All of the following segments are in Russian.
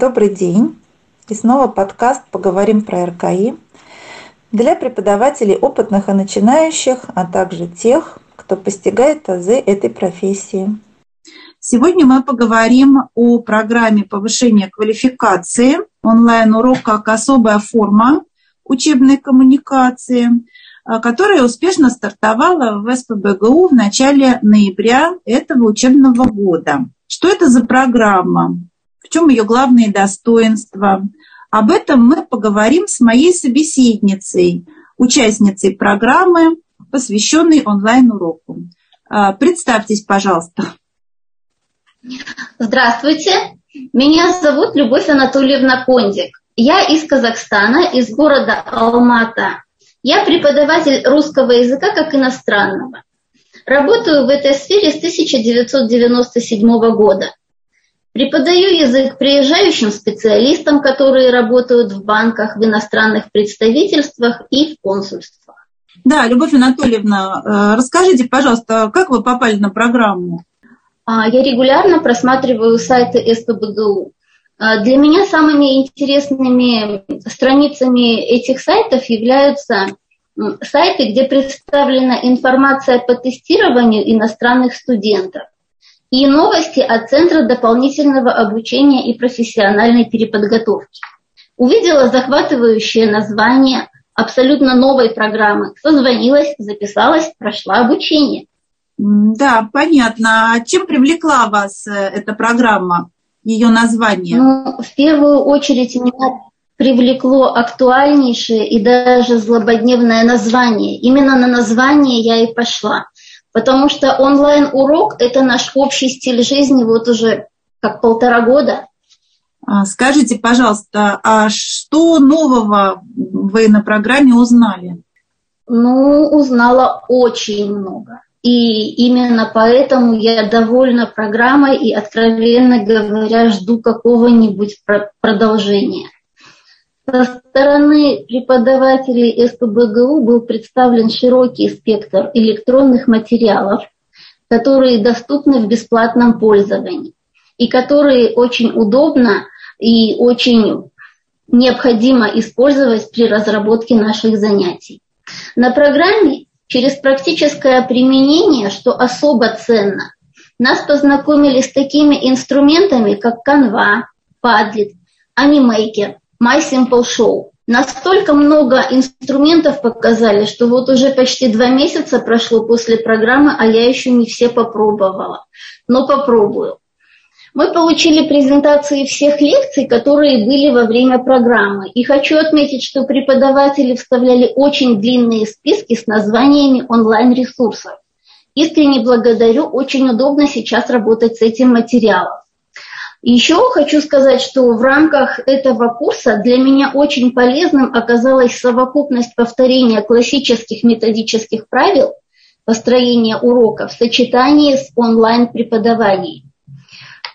Добрый день. И снова подкаст «Поговорим про РКИ» для преподавателей опытных и начинающих, а также тех, кто постигает азы этой профессии. Сегодня мы поговорим о программе повышения квалификации, онлайн-урок как особая форма учебной коммуникации, а, которая успешно стартовала в СПБГУ в начале ноября этого учебного года. Что это за программа? В чем ее главные достоинства? Об этом мы поговорим с моей собеседницей, участницей программы, посвященной онлайн-уроку. А, представьтесь, пожалуйста. Здравствуйте, меня зовут Любовь Анатольевна Кондик. Я из Казахстана, из города Алмата. Я преподаватель русского языка как иностранного. Работаю в этой сфере с 1997 года. Преподаю язык приезжающим специалистам, которые работают в банках, в иностранных представительствах и в консульствах. Да, Любовь Анатольевна, э, расскажите, пожалуйста, как вы попали на программу? А, я регулярно просматриваю сайты СПБГУ. А, для меня самыми интересными страницами этих сайтов являются сайты, где представлена информация по тестированию иностранных студентов и новости от Центра дополнительного обучения и профессиональной переподготовки. Увидела захватывающее название абсолютно новой программы, созвонилась, записалась, прошла обучение. Да, понятно. А чем привлекла вас э, эта программа, ее название? Ну, в первую очередь меня привлекло актуальнейшее и даже злободневное название. Именно на название я и пошла. Потому что онлайн-урок – это наш общий стиль жизни вот уже как полтора года. А, скажите, пожалуйста, а что нового вы на программе узнали? Ну, узнала очень много. И именно поэтому я довольна программой и, откровенно говоря, жду какого-нибудь продолжения. Со стороны преподавателей СПБГУ был представлен широкий спектр электронных материалов, которые доступны в бесплатном пользовании и которые очень удобно и очень необходимо использовать при разработке наших занятий. На программе через практическое применение, что особо ценно, нас познакомили с такими инструментами, как Canva, Padlet, Animaker, My Simple Show. Настолько много инструментов показали, что вот уже почти два месяца прошло после программы, а я еще не все попробовала. Но попробую. Мы получили презентации всех лекций, которые были во время программы. И хочу отметить, что преподаватели вставляли очень длинные списки с названиями онлайн-ресурсов. Искренне благодарю, очень удобно сейчас работать с этим материалом. Еще хочу сказать, что в рамках этого курса для меня очень полезным оказалась совокупность повторения классических методических правил построения урока в сочетании с онлайн-преподаванием.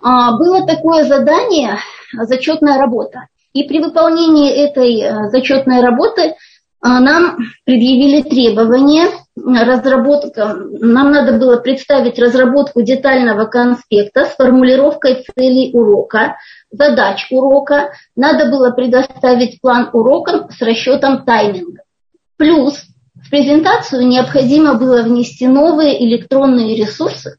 А, было такое задание, зачетная работа. И при выполнении этой э, зачетной работы а, нам предъявили требования, разработка, нам надо было представить разработку детального конспекта с формулировкой целей урока, задач урока, надо было предоставить план урока с расчетом тайминга. Плюс в презентацию необходимо было внести новые электронные ресурсы,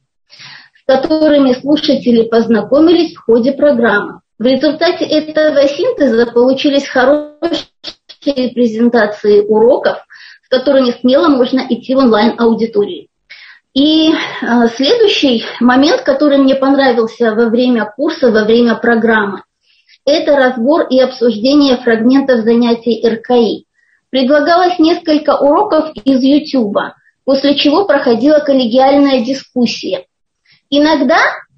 с которыми слушатели познакомились в ходе программы. В результате этого синтеза получились хорошие презентации уроков, с которыми смело можно идти в онлайн-аудитории. И э, следующий момент, который мне понравился во время курса, во время программы, это разбор и обсуждение фрагментов занятий РКИ. Предлагалось несколько уроков из YouTube, после чего проходила коллегиальная дискуссия. Иногда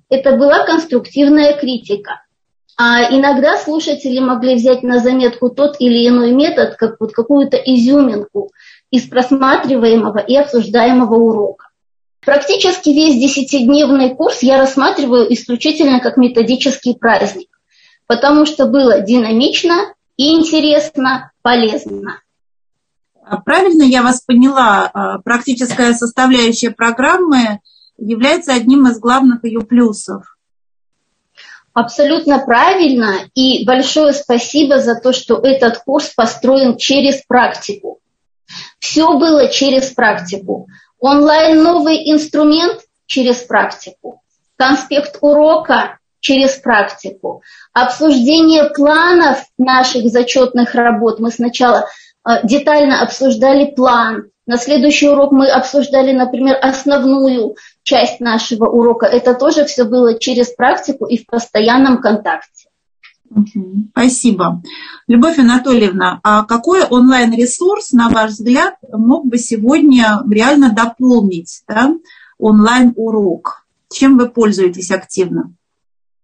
это была конструктивная критика – а иногда слушатели могли взять на заметку тот или иной метод, как вот какую-то изюминку из просматриваемого и обсуждаемого урока. Практически весь десятидневный курс я рассматриваю исключительно как методический праздник, потому что было динамично и интересно, полезно. А правильно я вас поняла, а, практическая составляющая программы является одним из главных ее плюсов. Абсолютно правильно. И большое спасибо за то, что этот курс построен через практику. Все было через практику. Онлайн новый инструмент через практику. Конспект урока через практику. Обсуждение планов наших зачетных работ. Мы сначала э, детально обсуждали план. На следующий урок мы обсуждали, например, основную часть нашего урока. Это тоже все было через практику и в постоянном контакте. Спасибо. Любовь Анатольевна, а какой онлайн-ресурс, на ваш взгляд, мог бы сегодня реально дополнить да, онлайн-урок? Чем вы пользуетесь активно?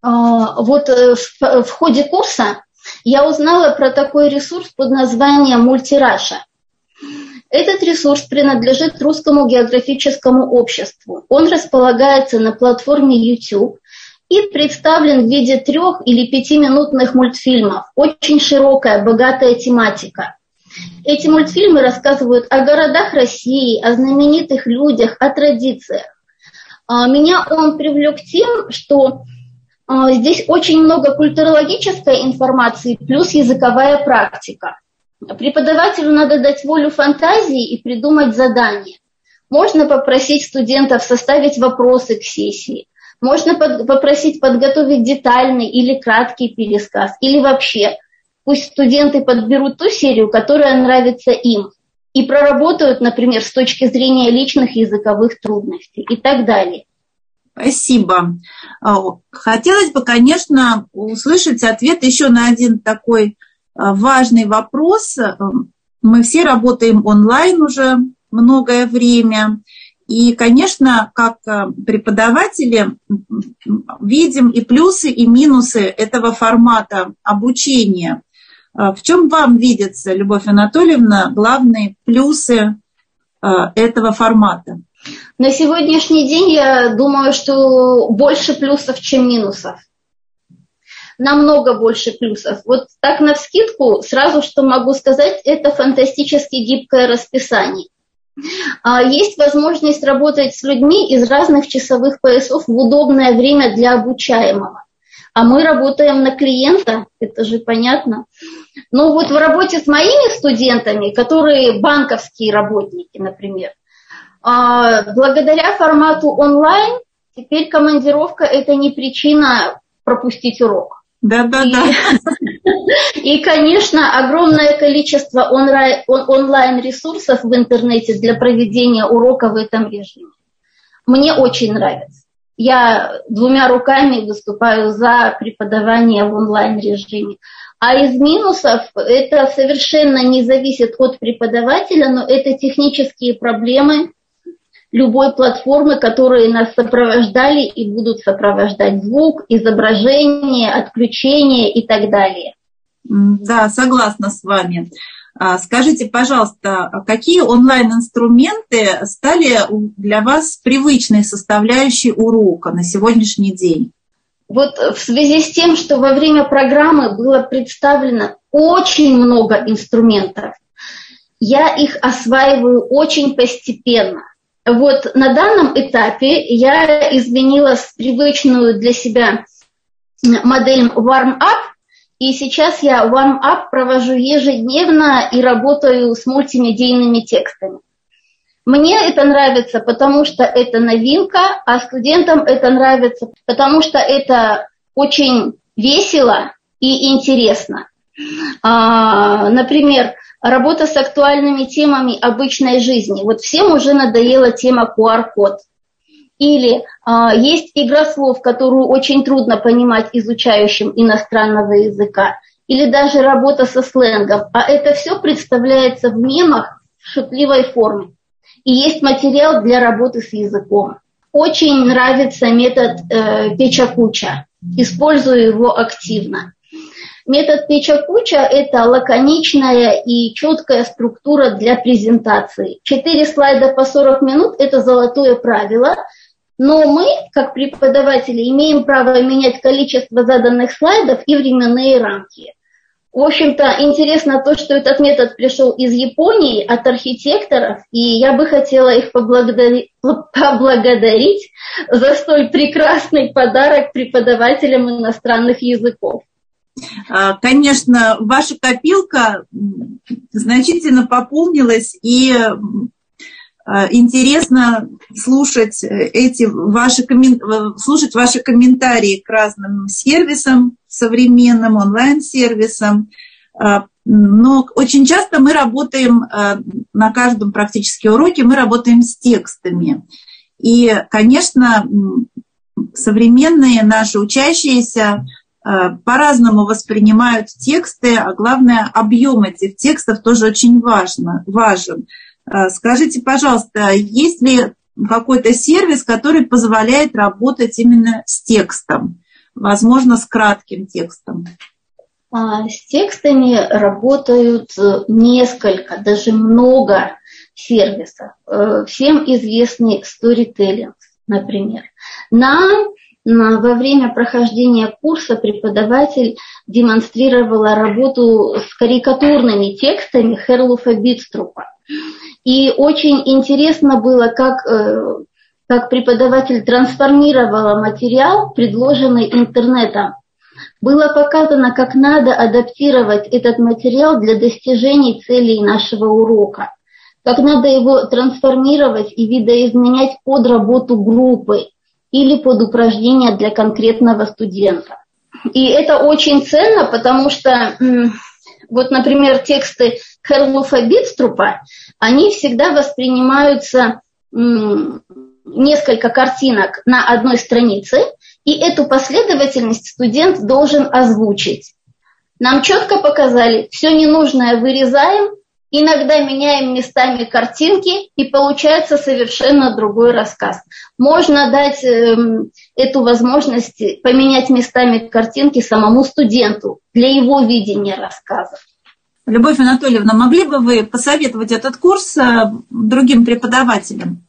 А, вот э, в, в ходе курса я узнала про такой ресурс под названием «Мультираша». Этот ресурс принадлежит Русскому географическому обществу. Он располагается на платформе YouTube и представлен в виде трех или пятиминутных мультфильмов. Очень широкая, богатая тематика. Эти мультфильмы рассказывают о городах России, о знаменитых людях, о традициях. А, меня он привлек тем, что а, здесь очень много культурологической информации плюс языковая практика. Преподавателю надо дать волю фантазии и придумать задание. Можно попросить студентов составить вопросы к сессии. Можно под, попросить подготовить детальный или краткий пересказ. Или вообще, пусть студенты подберут ту серию, которая нравится им. И проработают, например, с точки зрения личных языковых трудностей и так далее. Спасибо. А, хотелось бы, конечно, услышать ответ еще на один такой а, важный вопрос. Мы все работаем онлайн уже многое время. И, конечно, как а, преподаватели видим и плюсы, и минусы этого формата обучения. В чем вам видятся, Любовь Анатольевна, главные плюсы этого формата? На сегодняшний день я думаю, что больше плюсов, чем минусов. Намного больше плюсов. Вот так на вскидку сразу что могу сказать, это фантастически гибкое расписание. А, есть возможность работать с людьми из разных часовых поясов в удобное время для обучаемого. А мы работаем на клиента, это же понятно. Но вот в работе с моими студентами, которые банковские работники, например, а, благодаря формату онлайн теперь командировка – это не причина пропустить урок. Да, да, да. И, конечно, огромное количество онлайн-ресурсов в интернете для проведения урока в этом режиме. Мне очень нравится. Я двумя руками выступаю за преподавание в онлайн-режиме. А из минусов это совершенно не зависит от преподавателя, но это технические проблемы, любой платформы, которые нас сопровождали и будут сопровождать звук, изображение, отключение и так далее. Да, согласна с вами. А, скажите, пожалуйста, какие онлайн-инструменты стали для вас привычной составляющей урока на сегодняшний день? Вот в связи с тем, что во время программы было представлено очень много инструментов, я их осваиваю очень постепенно. Вот на данном этапе я изменила привычную для себя модель warm-up, и сейчас я warm-up провожу ежедневно и работаю с мультимедийными текстами. Мне это нравится, потому что это новинка, а студентам это нравится, потому что это очень весело и интересно. А, например, работа с актуальными темами обычной жизни. Вот всем уже надоела тема QR-код. Или а, есть игра слов, которую очень трудно понимать изучающим иностранного языка. Или даже работа со сленгом. А это все представляется в мемах в шутливой форме. И есть материал для работы с языком. Очень нравится метод э, печа-куча. Использую его активно. Метод Печа-Куча – это лаконичная и четкая структура для презентации. Четыре слайда по 40 минут – это золотое правило, но мы, как преподаватели, имеем право менять количество заданных слайдов и временные рамки. В общем-то, интересно то, что этот метод пришел из Японии от архитекторов, и я бы хотела их поблагодарить, поблагодарить за столь прекрасный подарок преподавателям иностранных языков. А, конечно, ваша копилка значительно пополнилась, и а, интересно слушать эти ваши, слушать ваши комментарии к разным сервисам, современным онлайн-сервисам. А, но очень часто мы работаем на каждом практически уроке, мы работаем с текстами. И, конечно, современные наши учащиеся Э, по-разному воспринимают тексты, а главное, объем этих текстов тоже очень важно, важен. Э, скажите, пожалуйста, есть ли какой-то сервис, который позволяет работать именно с текстом, возможно, с кратким текстом? А, с текстами работают несколько, даже много сервисов. Э, всем известный Storytelling, например. Нам во время прохождения курса преподаватель демонстрировала работу с карикатурными текстами Херлуфа Битструпа. И очень интересно было, как, э, как преподаватель трансформировала материал, предложенный интернетом. Было показано, как надо адаптировать этот материал для достижений целей нашего урока, как надо его трансформировать и видоизменять под работу группы, или под упражнения для конкретного студента. И это очень ценно, потому что вот, например, тексты Херлуфа Битструпа, они всегда воспринимаются несколько картинок на одной странице, и эту последовательность студент должен озвучить. Нам четко показали, все ненужное вырезаем, Иногда меняем местами картинки, и получается совершенно другой рассказ. Можно дать э, эту возможность поменять местами картинки самому студенту для его видения рассказа. Любовь Анатольевна, могли бы вы посоветовать этот курс э, другим преподавателям?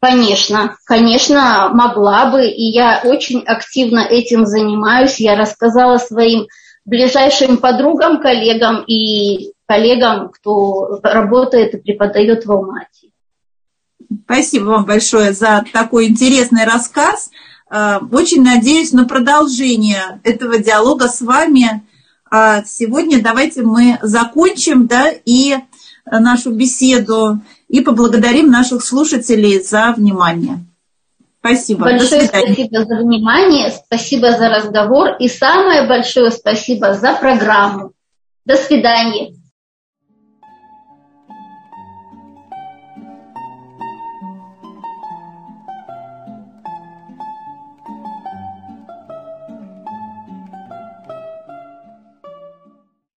Конечно, конечно, могла бы, и я очень активно этим занимаюсь. Я рассказала своим ближайшим подругам, коллегам и коллегам, кто работает и преподает в Алмате. Спасибо вам большое за такой интересный рассказ. Э, очень надеюсь на продолжение этого диалога с вами. А сегодня давайте мы закончим да, и нашу беседу и поблагодарим наших слушателей за внимание. Спасибо. Большое спасибо за внимание, спасибо за разговор и самое большое спасибо за программу. До свидания.